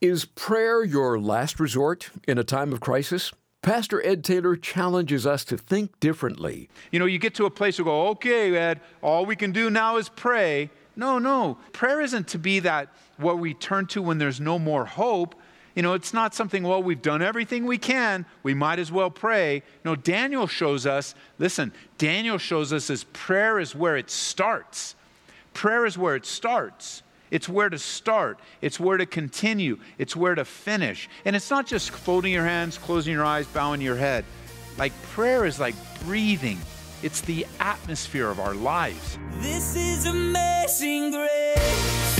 Is prayer your last resort in a time of crisis? Pastor Ed Taylor challenges us to think differently. You know, you get to a place you go, okay, Ed, all we can do now is pray. No, no. Prayer isn't to be that what we turn to when there's no more hope. You know, it's not something, well, we've done everything we can. We might as well pray. No, Daniel shows us, listen, Daniel shows us as prayer is where it starts. Prayer is where it starts. It's where to start. It's where to continue. It's where to finish. And it's not just folding your hands, closing your eyes, bowing your head. Like prayer is like breathing. It's the atmosphere of our lives. This is amazing grace.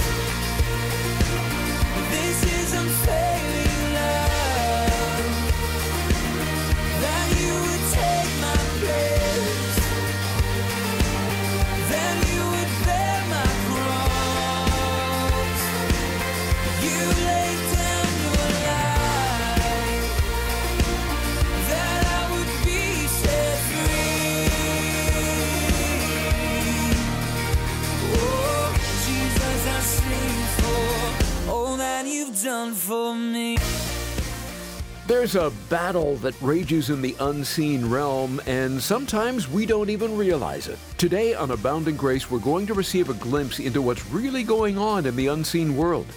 There's a battle that rages in the unseen realm, and sometimes we don't even realize it. Today on Abounding Grace, we're going to receive a glimpse into what's really going on in the unseen world.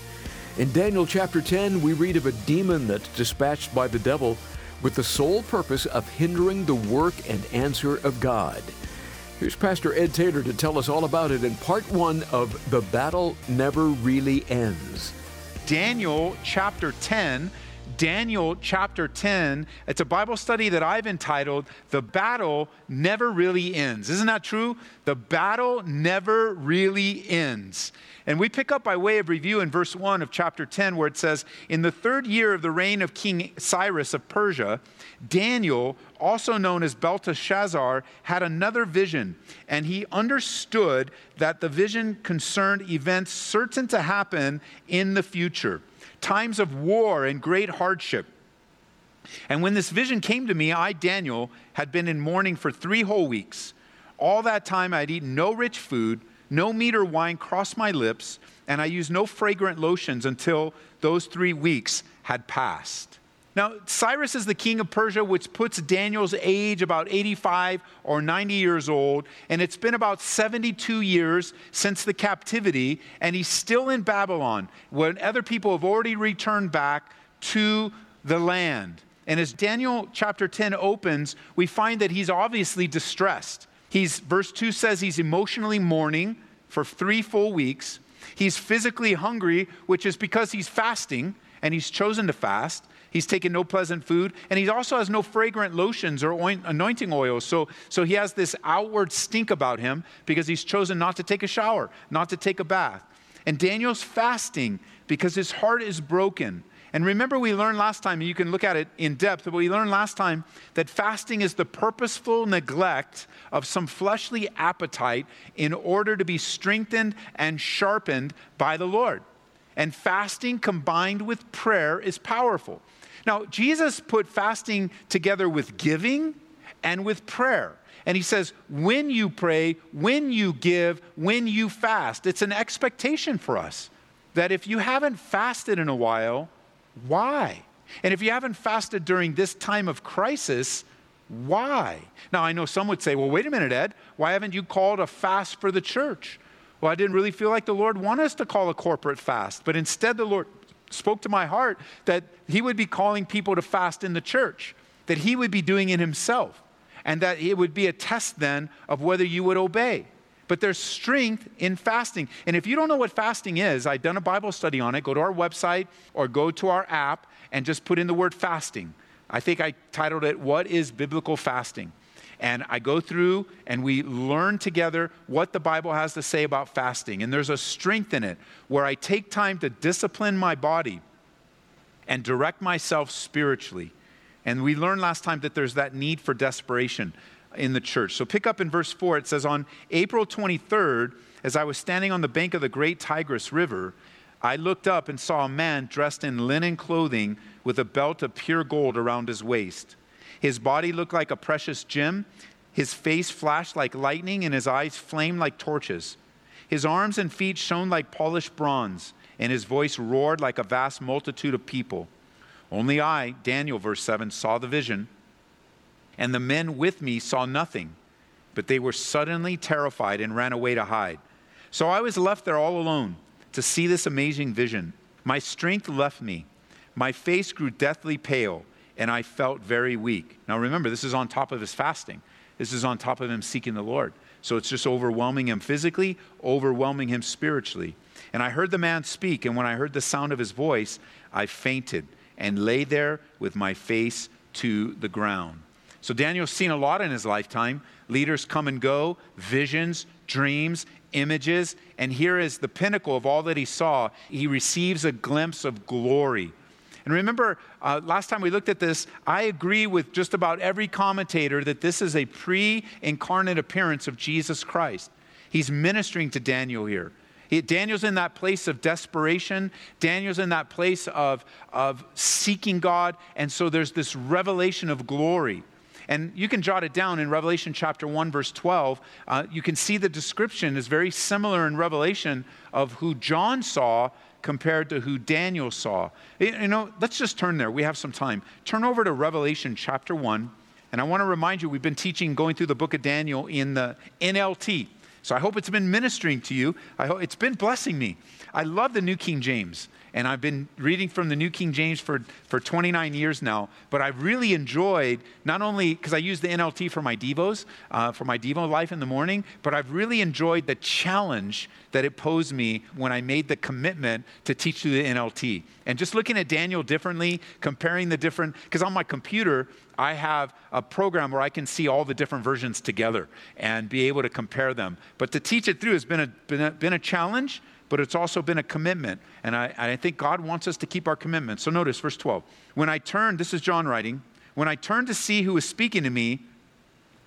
In Daniel chapter 10, we read of a demon that's dispatched by the devil with the sole purpose of hindering the work and answer of God. Here's Pastor Ed Taylor to tell us all about it in part one of The Battle Never Really Ends. Daniel chapter 10. Daniel chapter 10. It's a Bible study that I've entitled The Battle Never Really Ends. Isn't that true? The battle never really ends. And we pick up by way of review in verse 1 of chapter 10, where it says, In the third year of the reign of King Cyrus of Persia, Daniel, also known as Belteshazzar, had another vision, and he understood that the vision concerned events certain to happen in the future, times of war and great hardship. And when this vision came to me, I, Daniel, had been in mourning for three whole weeks. All that time I had eaten no rich food, no meat or wine crossed my lips, and I used no fragrant lotions until those three weeks had passed. Now, Cyrus is the king of Persia, which puts Daniel's age about 85 or 90 years old, and it's been about 72 years since the captivity, and he's still in Babylon, when other people have already returned back to the land. And as Daniel chapter 10 opens, we find that he's obviously distressed. He's, verse 2 says he's emotionally mourning for three full weeks. He's physically hungry, which is because he's fasting and he's chosen to fast. He's taken no pleasant food, and he also has no fragrant lotions or oint- anointing oils. So, so he has this outward stink about him because he's chosen not to take a shower, not to take a bath. And Daniel's fasting because his heart is broken. And remember, we learned last time, and you can look at it in depth, but we learned last time that fasting is the purposeful neglect of some fleshly appetite in order to be strengthened and sharpened by the Lord. And fasting combined with prayer is powerful. Now, Jesus put fasting together with giving and with prayer. And he says, when you pray, when you give, when you fast, it's an expectation for us that if you haven't fasted in a while, why? And if you haven't fasted during this time of crisis, why? Now, I know some would say, well, wait a minute, Ed, why haven't you called a fast for the church? Well, I didn't really feel like the Lord wanted us to call a corporate fast, but instead the Lord spoke to my heart that He would be calling people to fast in the church, that He would be doing it Himself, and that it would be a test then of whether you would obey. But there's strength in fasting. And if you don't know what fasting is, I've done a Bible study on it. Go to our website or go to our app and just put in the word fasting. I think I titled it, What is Biblical Fasting? And I go through and we learn together what the Bible has to say about fasting. And there's a strength in it where I take time to discipline my body and direct myself spiritually. And we learned last time that there's that need for desperation in the church. So pick up in verse 4, it says, On April 23rd, as I was standing on the bank of the great Tigris River, I looked up and saw a man dressed in linen clothing with a belt of pure gold around his waist. His body looked like a precious gem. His face flashed like lightning, and his eyes flamed like torches. His arms and feet shone like polished bronze, and his voice roared like a vast multitude of people. Only I, Daniel, verse 7, saw the vision, and the men with me saw nothing, but they were suddenly terrified and ran away to hide. So I was left there all alone to see this amazing vision. My strength left me, my face grew deathly pale, and I felt very weak. Now remember, this is on top of his fasting, this is on top of him seeking the Lord. So it's just overwhelming him physically, overwhelming him spiritually. And I heard the man speak, and when I heard the sound of his voice, I fainted and lay there with my face to the ground. So Daniel's seen a lot in his lifetime. Leaders come and go, visions, dreams, images, and here is the pinnacle of all that he saw. He receives a glimpse of glory. And remember, uh, last time we looked at this, I agree with just about every commentator that this is a pre incarnate appearance of Jesus Christ. He's ministering to Daniel here. He, Daniel's in that place of desperation. Daniel's in that place of, of seeking God. And so there's this revelation of glory. And you can jot it down in Revelation chapter 1, verse 12. Uh, you can see the description is very similar in Revelation of who John saw compared to who Daniel saw. You know, let's just turn there. We have some time. Turn over to Revelation chapter 1. And I want to remind you, we've been teaching, going through the book of Daniel in the NLT. So I hope it's been ministering to you. I hope it's been blessing me. I love the New King James and I've been reading from the New King James for, for 29 years now. But I've really enjoyed, not only because I use the NLT for my Devos, uh, for my Devo life in the morning, but I've really enjoyed the challenge that it posed me when I made the commitment to teach through the NLT. And just looking at Daniel differently, comparing the different, because on my computer, I have a program where I can see all the different versions together and be able to compare them. But to teach it through has been a, been a, been a challenge but it's also been a commitment. And I, I think God wants us to keep our commitment. So notice verse 12. When I turned, this is John writing, when I turned to see who was speaking to me,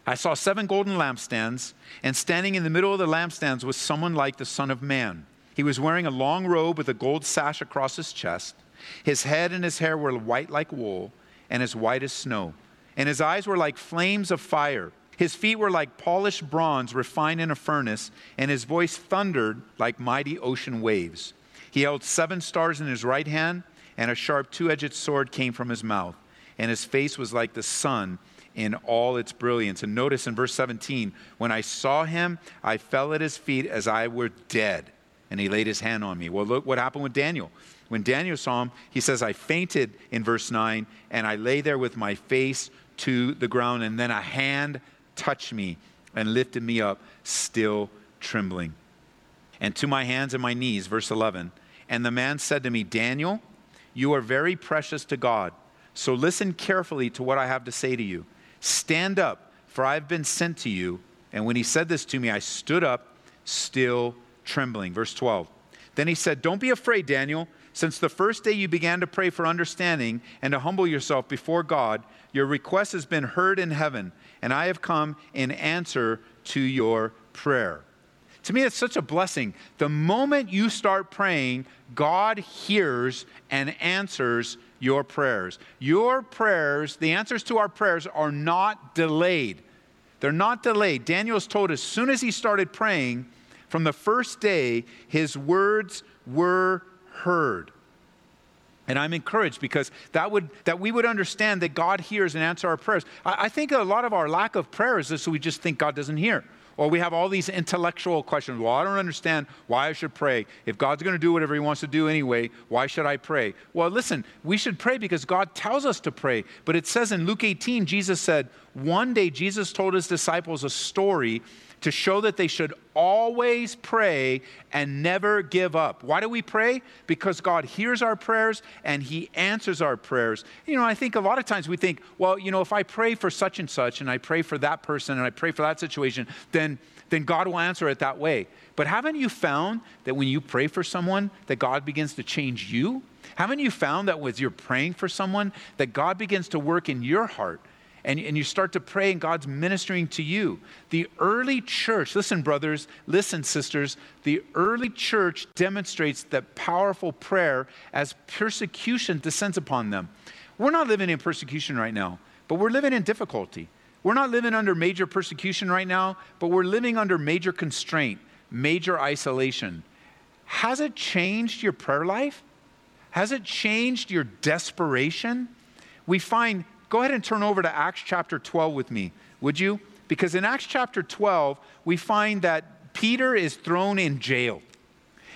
I saw seven golden lampstands, and standing in the middle of the lampstands was someone like the Son of Man. He was wearing a long robe with a gold sash across his chest. His head and his hair were white like wool, and as white as snow. And his eyes were like flames of fire. His feet were like polished bronze refined in a furnace, and his voice thundered like mighty ocean waves. He held seven stars in his right hand, and a sharp two edged sword came from his mouth. And his face was like the sun in all its brilliance. And notice in verse 17, when I saw him, I fell at his feet as I were dead. And he laid his hand on me. Well, look what happened with Daniel. When Daniel saw him, he says, I fainted in verse 9, and I lay there with my face to the ground, and then a hand touched me and lifted me up, still trembling. And to my hands and my knees, verse 11. And the man said to me, Daniel, you are very precious to God. So listen carefully to what I have to say to you. Stand up, for I have been sent to you. And when he said this to me, I stood up, still trembling. Verse 12. Then he said, Don't be afraid, Daniel. Since the first day you began to pray for understanding and to humble yourself before God, your request has been heard in heaven and I have come in answer to your prayer. To me, it's such a blessing. The moment you start praying, God hears and answers your prayers. Your prayers, the answers to our prayers, are not delayed. They're not delayed. Daniel's told as soon as he started praying, from the first day, his words were heard. And I'm encouraged because that, would, that we would understand that God hears and answers our prayers. I, I think a lot of our lack of prayer is this we just think God doesn't hear. Or we have all these intellectual questions. Well, I don't understand why I should pray. If God's going to do whatever He wants to do anyway, why should I pray? Well, listen, we should pray because God tells us to pray. But it says in Luke 18, Jesus said, one day Jesus told His disciples a story to show that they should always pray and never give up. Why do we pray? Because God hears our prayers and He answers our prayers. You know, I think a lot of times we think, well, you know, if I pray for such and such and I pray for that person and I pray for that situation, then, then God will answer it that way. But haven't you found that when you pray for someone, that God begins to change you? Haven't you found that when you're praying for someone, that God begins to work in your heart? And, and you start to pray and God's ministering to you. The early church, listen, brothers, listen, sisters, the early church demonstrates that powerful prayer as persecution descends upon them. We're not living in persecution right now, but we're living in difficulty. We're not living under major persecution right now, but we're living under major constraint, major isolation. has it changed your prayer life? Has it changed your desperation? We find, go ahead and turn over to Acts chapter 12 with me, would you? Because in Acts chapter 12, we find that Peter is thrown in jail.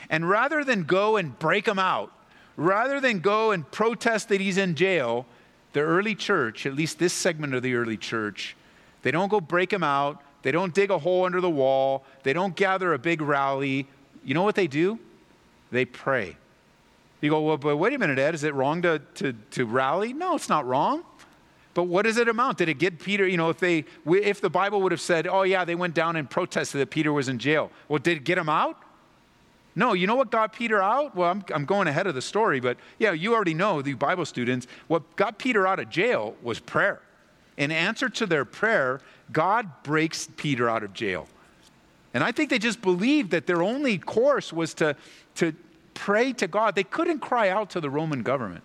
And rather than go and break him out, rather than go and protest that he's in jail, the early church, at least this segment of the early church, they don't go break him out. They don't dig a hole under the wall. They don't gather a big rally. You know what they do? They pray. You go, well, but wait a minute, Ed, is it wrong to, to, to rally? No, it's not wrong. But what does it amount? Did it get Peter, you know, if they if the Bible would have said, oh yeah, they went down and protested that Peter was in jail. Well, did it get him out? No, you know what got Peter out? Well, I'm, I'm going ahead of the story, but yeah, you already know, the Bible students, what got Peter out of jail was prayer. In answer to their prayer, God breaks Peter out of jail. And I think they just believed that their only course was to, to pray to God. They couldn't cry out to the Roman government.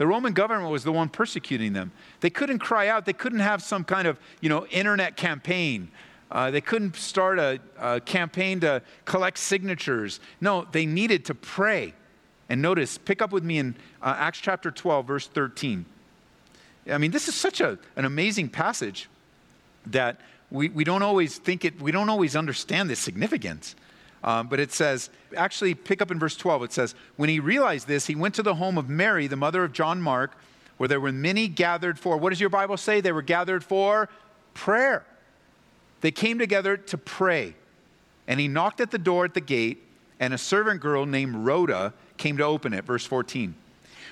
The Roman government was the one persecuting them. They couldn't cry out. They couldn't have some kind of, you know, internet campaign. Uh, they couldn't start a, a campaign to collect signatures. No, they needed to pray. And notice, pick up with me in uh, Acts chapter 12, verse 13. I mean, this is such a, an amazing passage that we, we don't always think it, we don't always understand the significance. Um, but it says, actually, pick up in verse 12, it says, When he realized this, he went to the home of Mary, the mother of John Mark, where there were many gathered for, what does your Bible say? They were gathered for prayer. They came together to pray. And he knocked at the door at the gate, and a servant girl named Rhoda came to open it. Verse 14.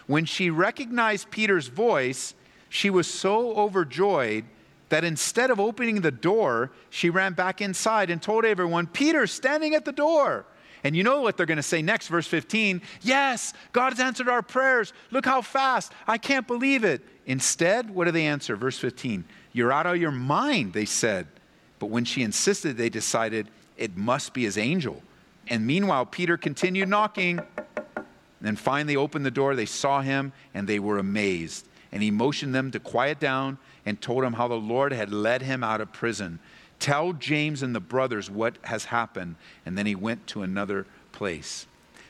When she recognized Peter's voice, she was so overjoyed that instead of opening the door, she ran back inside and told everyone, Peter's standing at the door. And you know what they're going to say next, verse 15? Yes, God has answered our prayers. Look how fast. I can't believe it. Instead, what do they answer? Verse 15. You're out of your mind, they said. But when she insisted, they decided it must be his angel. And meanwhile, Peter continued knocking. Then finally opened the door. They saw him and they were amazed. And he motioned them to quiet down and told him how the Lord had led him out of prison. Tell James and the brothers what has happened. And then he went to another place.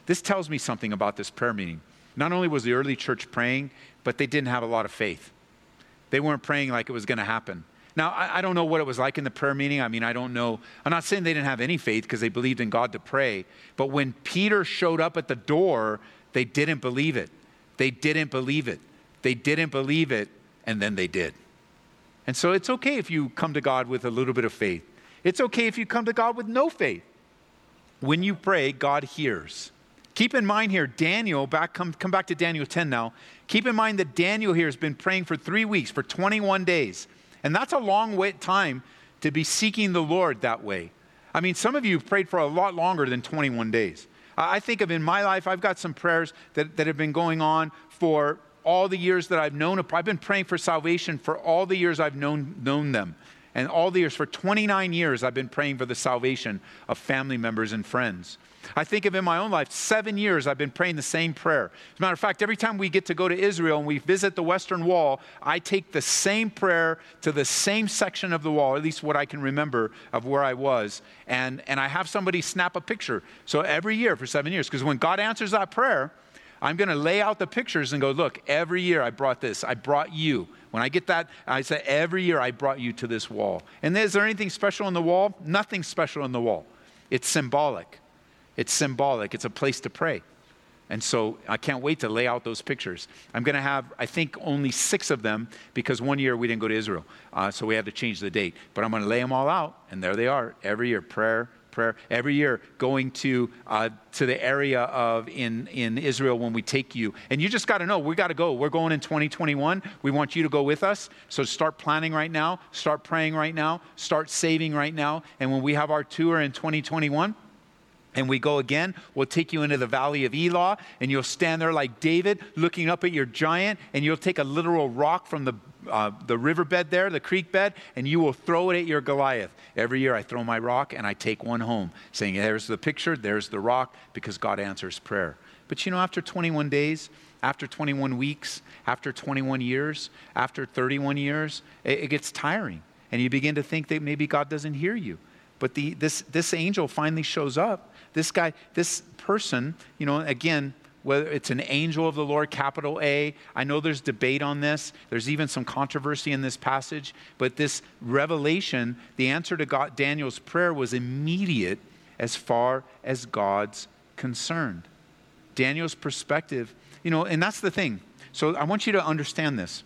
This tells me something about this prayer meeting. Not only was the early church praying, but they didn't have a lot of faith. They weren't praying like it was going to happen. Now, I, I, don't know what it was like in the prayer meeting. I mean, I don't know. I'm not saying they didn't have any faith because they believed in God to pray. But when Peter showed up at the door, they didn't believe it. They didn't believe it. They didn't believe it, and then they did. And so it's okay if you come to God with a little bit of faith. It's okay if you come to God with no faith. When you pray, God hears. Keep in mind here, Daniel, back, come, come back to Daniel 10 now. Keep in mind that Daniel here has been praying for three weeks, for 21 days. And that's a long wait time to be seeking the Lord that way. I mean, some of you have prayed for a lot longer than 21 days. I think of in my life, I've got some prayers that, that have been going on for all the years that I've known, I've been praying for salvation for all the years I've known, known them. And all the years, for 29 years, I've been praying for the salvation of family members and friends. I think of in my own life, seven years I've been praying the same prayer. As a matter of fact, every time we get to go to Israel and we visit the Western Wall, I take the same prayer to the same section of the wall, at least what I can remember of where I was, and, and I have somebody snap a picture. So every year for seven years, because when God answers that prayer, I'm going to lay out the pictures and go, look, every year I brought this. I brought you. When I get that, I say, every year I brought you to this wall. And is there anything special on the wall? Nothing special on the wall. It's symbolic. It's symbolic. It's a place to pray. And so I can't wait to lay out those pictures. I'm going to have, I think, only six of them because one year we didn't go to Israel. Uh, so we had to change the date. But I'm going to lay them all out, and there they are every year prayer, prayer every year going to uh, to the area of in in Israel when we take you. And you just got to know we got to go. We're going in 2021 we want you to go with us. So start planning right now. Start praying right now. Start saving right now. And when we have our tour in 2021 and we go again, we'll take you into the valley of Elah, and you'll stand there like David, looking up at your giant, and you'll take a literal rock from the, uh, the riverbed there, the creek bed, and you will throw it at your Goliath. Every year I throw my rock and I take one home, saying, There's the picture, there's the rock, because God answers prayer. But you know, after 21 days, after 21 weeks, after 21 years, after 31 years, it, it gets tiring. And you begin to think that maybe God doesn't hear you. But the, this, this angel finally shows up. This guy, this person, you know, again, whether it's an angel of the Lord, capital A. I know there's debate on this. There's even some controversy in this passage, but this revelation, the answer to God, Daniel's prayer was immediate as far as God's concerned. Daniel's perspective, you know, and that's the thing. So I want you to understand this.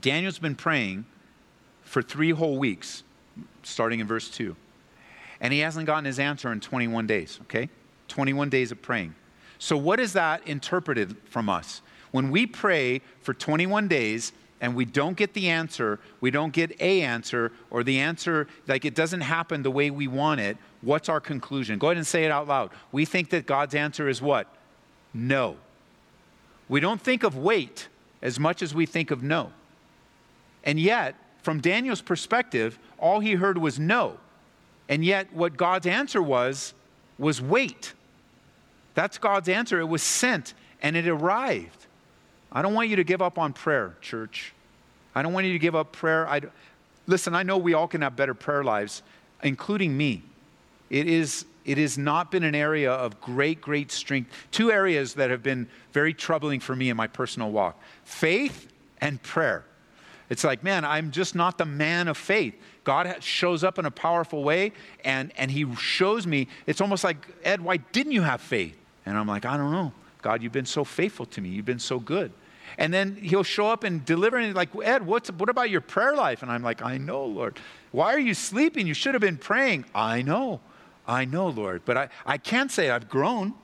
Daniel's been praying for three whole weeks, starting in verse 2. And he hasn't gotten his answer in 21 days, okay? 21 days of praying. So, what is that interpreted from us? When we pray for 21 days and we don't get the answer, we don't get a answer, or the answer, like it doesn't happen the way we want it, what's our conclusion? Go ahead and say it out loud. We think that God's answer is what? No. We don't think of wait as much as we think of no. And yet, from Daniel's perspective, all he heard was no. And yet, what God's answer was, was wait. That's God's answer. It was sent and it arrived. I don't want you to give up on prayer, church. I don't want you to give up prayer. I, listen, I know we all can have better prayer lives, including me. It is it has not been an area of great, great strength. Two areas that have been very troubling for me in my personal walk faith and prayer. It's like, man, I'm just not the man of faith. God shows up in a powerful way, and, and He shows me. It's almost like, Ed, why didn't you have faith? And I'm like, I don't know. God, you've been so faithful to me. You've been so good. And then he'll show up and deliver, and like, Ed, what's, what about your prayer life? And I'm like, I know, Lord. Why are you sleeping? You should have been praying. I know. I know, Lord. But I, I can't say I've grown.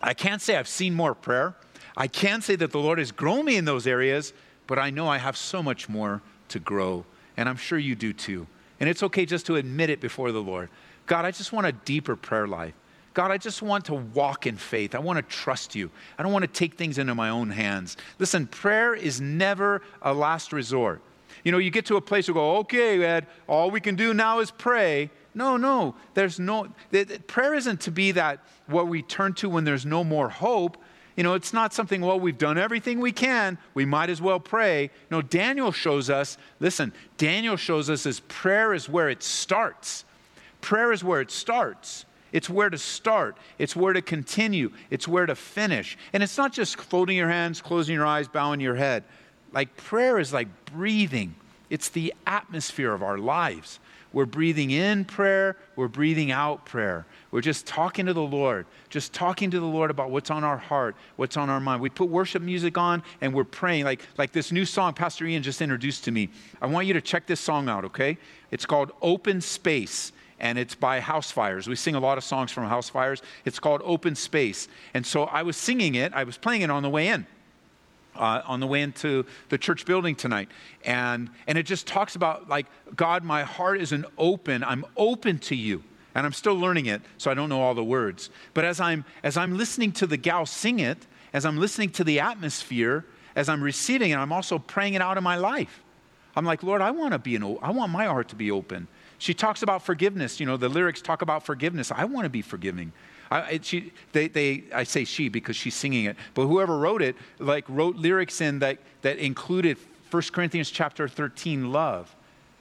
I can't say I've seen more prayer. I can't say that the Lord has grown me in those areas, but I know I have so much more to grow. And I'm sure you do too. And it's okay just to admit it before the Lord. God, I just want a deeper prayer life. God, I just want to walk in faith. I want to trust you. I don't want to take things into my own hands. Listen, prayer is never a last resort. You know, you get to a place where you go, okay, Ed, all we can do now is pray. No, no, there's no, prayer isn't to be that what we turn to when there's no more hope. You know, it's not something, well, we've done everything we can. We might as well pray. No, Daniel shows us, listen, Daniel shows us as prayer is where it starts. Prayer is where it starts. It's where to start, it's where to continue, it's where to finish. And it's not just folding your hands, closing your eyes, bowing your head. Like prayer is like breathing, it's the atmosphere of our lives. We're breathing in prayer, we're breathing out prayer. We're just talking to the Lord, just talking to the Lord about what's on our heart, what's on our mind. We put worship music on and we're praying. Like, like this new song Pastor Ian just introduced to me. I want you to check this song out, okay? It's called Open Space and it's by Housefires. We sing a lot of songs from Housefires. It's called Open Space. And so I was singing it, I was playing it on the way in. Uh, on the way into the church building tonight and and it just talks about like god my heart is an open i'm open to you and i'm still learning it so i don't know all the words but as i'm as i'm listening to the gal sing it as i'm listening to the atmosphere as i'm receiving it i'm also praying it out in my life i'm like lord i want to be an i want my heart to be open she talks about forgiveness. You know, the lyrics talk about forgiveness. I want to be forgiving. I, she, they, they, I say she because she's singing it, but whoever wrote it, like, wrote lyrics in that, that included 1 Corinthians chapter 13, love.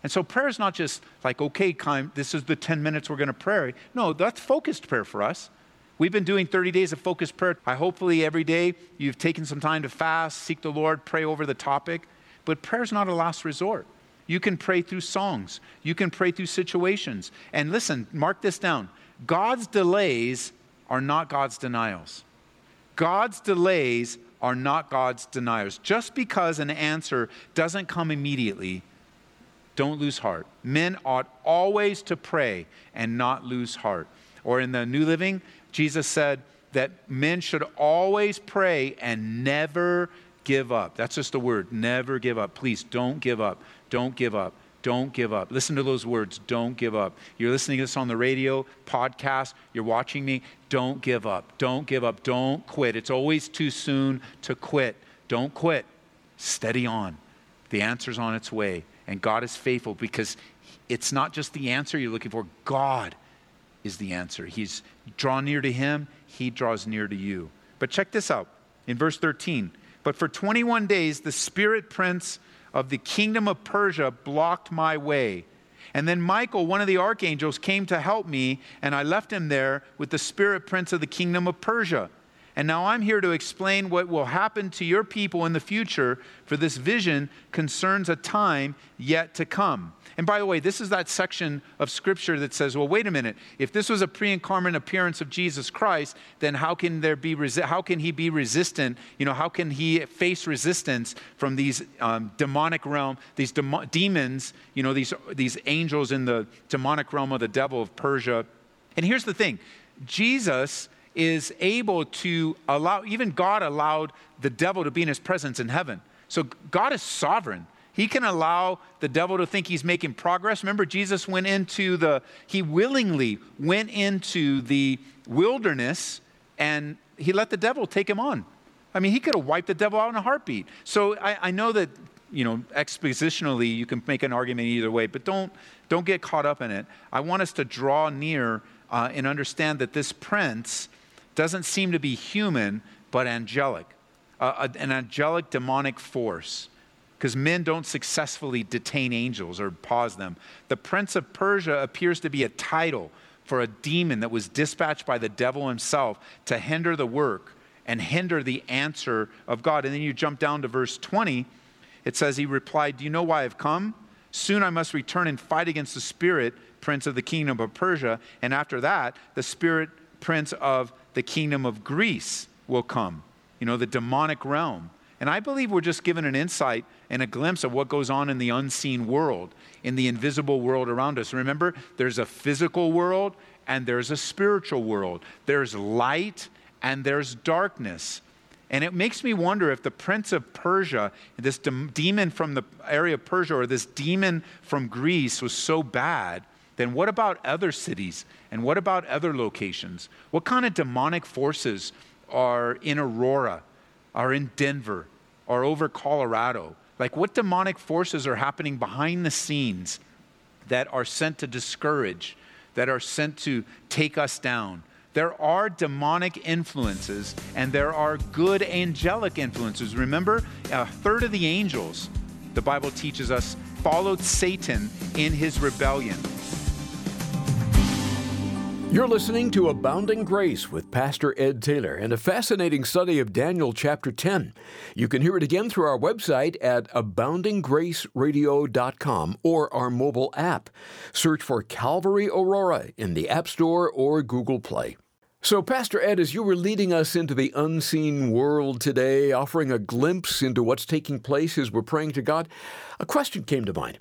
And so prayer is not just like, okay, this is the 10 minutes we're going to pray. No, that's focused prayer for us. We've been doing 30 days of focused prayer. I hopefully every day you've taken some time to fast, seek the Lord, pray over the topic. But prayer is not a last resort. You can pray through songs. You can pray through situations. And listen, mark this down God's delays are not God's denials. God's delays are not God's deniers. Just because an answer doesn't come immediately, don't lose heart. Men ought always to pray and not lose heart. Or in the New Living, Jesus said that men should always pray and never give up. That's just the word. Never give up. Please don't give up. Don't give up. Don't give up. Listen to those words. Don't give up. You're listening to this on the radio, podcast, you're watching me. Don't give up. Don't give up. Don't quit. It's always too soon to quit. Don't quit. Steady on. The answer's on its way. And God is faithful because it's not just the answer you're looking for, God is the answer. He's drawn near to Him, He draws near to you. But check this out in verse 13. But for 21 days, the spirit prince of the kingdom of Persia blocked my way. And then Michael, one of the archangels, came to help me, and I left him there with the spirit prince of the kingdom of Persia. And now I'm here to explain what will happen to your people in the future, for this vision concerns a time yet to come. And by the way, this is that section of scripture that says, well, wait a minute. If this was a pre-incarnate appearance of Jesus Christ, then how can there be resi- how can he be resistant? You know, how can he face resistance from these um, demonic realm, these demo- demons? You know, these these angels in the demonic realm of the devil of Persia. And here's the thing, Jesus is able to allow, even God allowed the devil to be in his presence in heaven. So God is sovereign. He can allow the devil to think he's making progress. Remember, Jesus went into the, he willingly went into the wilderness and he let the devil take him on. I mean, he could have wiped the devil out in a heartbeat. So I, I know that, you know, expositionally you can make an argument either way, but don't, don't get caught up in it. I want us to draw near uh, and understand that this prince doesn't seem to be human, but angelic, uh, an angelic demonic force. Because men don't successfully detain angels or pause them. The prince of Persia appears to be a title for a demon that was dispatched by the devil himself to hinder the work and hinder the answer of God. And then you jump down to verse 20. It says, He replied, Do you know why I've come? Soon I must return and fight against the spirit prince of the kingdom of Persia. And after that, the spirit prince of the kingdom of Greece will come, you know, the demonic realm. And I believe we're just given an insight and a glimpse of what goes on in the unseen world, in the invisible world around us. Remember, there's a physical world and there's a spiritual world, there's light and there's darkness. And it makes me wonder if the prince of Persia, this de- demon from the area of Persia, or this demon from Greece was so bad then what about other cities? And what about other locations? What kind of demonic forces are in Aurora, are in Denver, are over Colorado? Like, what demonic forces are happening behind the scenes that are sent to discourage, that are sent to take us down? There are demonic influences and there are good angelic influences. Remember, a third of the angels, the Bible teaches us, followed Satan in his rebellion. You're listening to Abounding Grace with Pastor Ed Taylor and a fascinating study of Daniel chapter 10. You can hear it again through our website at aboundinggraceradio.com or our mobile app. Search for Calvary Aurora in the App Store or Google Play. So, Pastor Ed, as you were leading us into the unseen world today, offering a glimpse into what's taking place as we're praying to God, a question came to mind.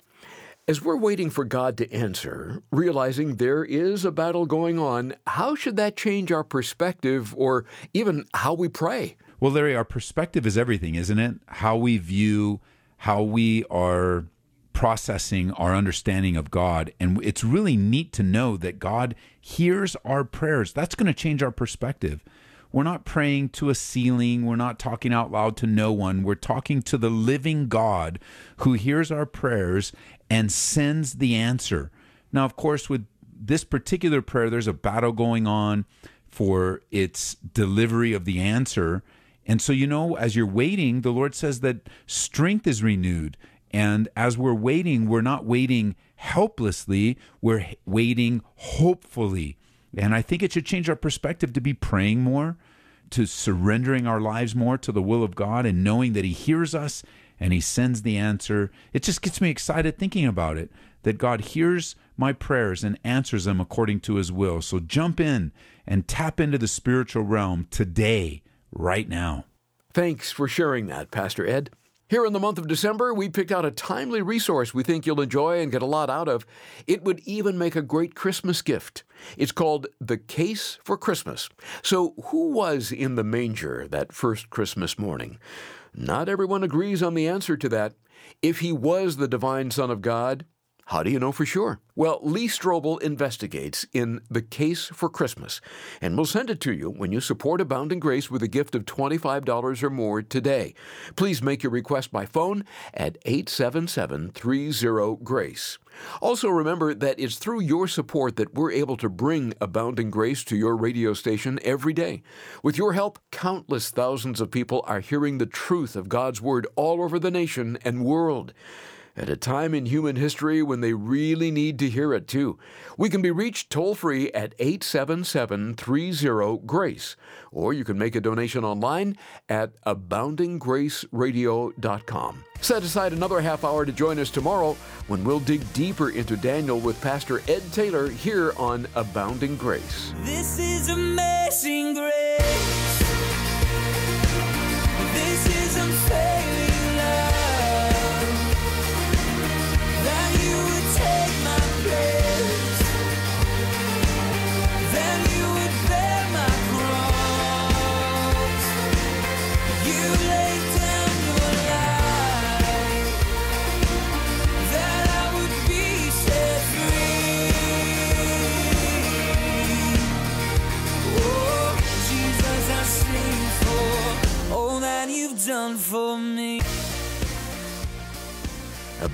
As we're waiting for God to answer, realizing there is a battle going on, how should that change our perspective or even how we pray? Well, Larry, our perspective is everything, isn't it? How we view, how we are processing our understanding of God. And it's really neat to know that God hears our prayers. That's going to change our perspective. We're not praying to a ceiling. We're not talking out loud to no one. We're talking to the living God who hears our prayers and sends the answer. Now, of course, with this particular prayer, there's a battle going on for its delivery of the answer. And so, you know, as you're waiting, the Lord says that strength is renewed. And as we're waiting, we're not waiting helplessly, we're waiting hopefully. And I think it should change our perspective to be praying more, to surrendering our lives more to the will of God and knowing that He hears us and He sends the answer. It just gets me excited thinking about it that God hears my prayers and answers them according to His will. So jump in and tap into the spiritual realm today, right now. Thanks for sharing that, Pastor Ed. Here in the month of December, we picked out a timely resource we think you'll enjoy and get a lot out of. It would even make a great Christmas gift. It's called The Case for Christmas. So, who was in the manger that first Christmas morning? Not everyone agrees on the answer to that. If he was the divine Son of God, how do you know for sure? Well, Lee Strobel investigates in The Case for Christmas, and we'll send it to you when you support Abounding Grace with a gift of $25 or more today. Please make your request by phone at 877 30 GRACE. Also, remember that it's through your support that we're able to bring Abounding Grace to your radio station every day. With your help, countless thousands of people are hearing the truth of God's Word all over the nation and world. At a time in human history when they really need to hear it too. We can be reached toll free at 877 30 GRACE, or you can make a donation online at aboundinggraceradio.com. Set aside another half hour to join us tomorrow when we'll dig deeper into Daniel with Pastor Ed Taylor here on Abounding Grace. This is amazing grace.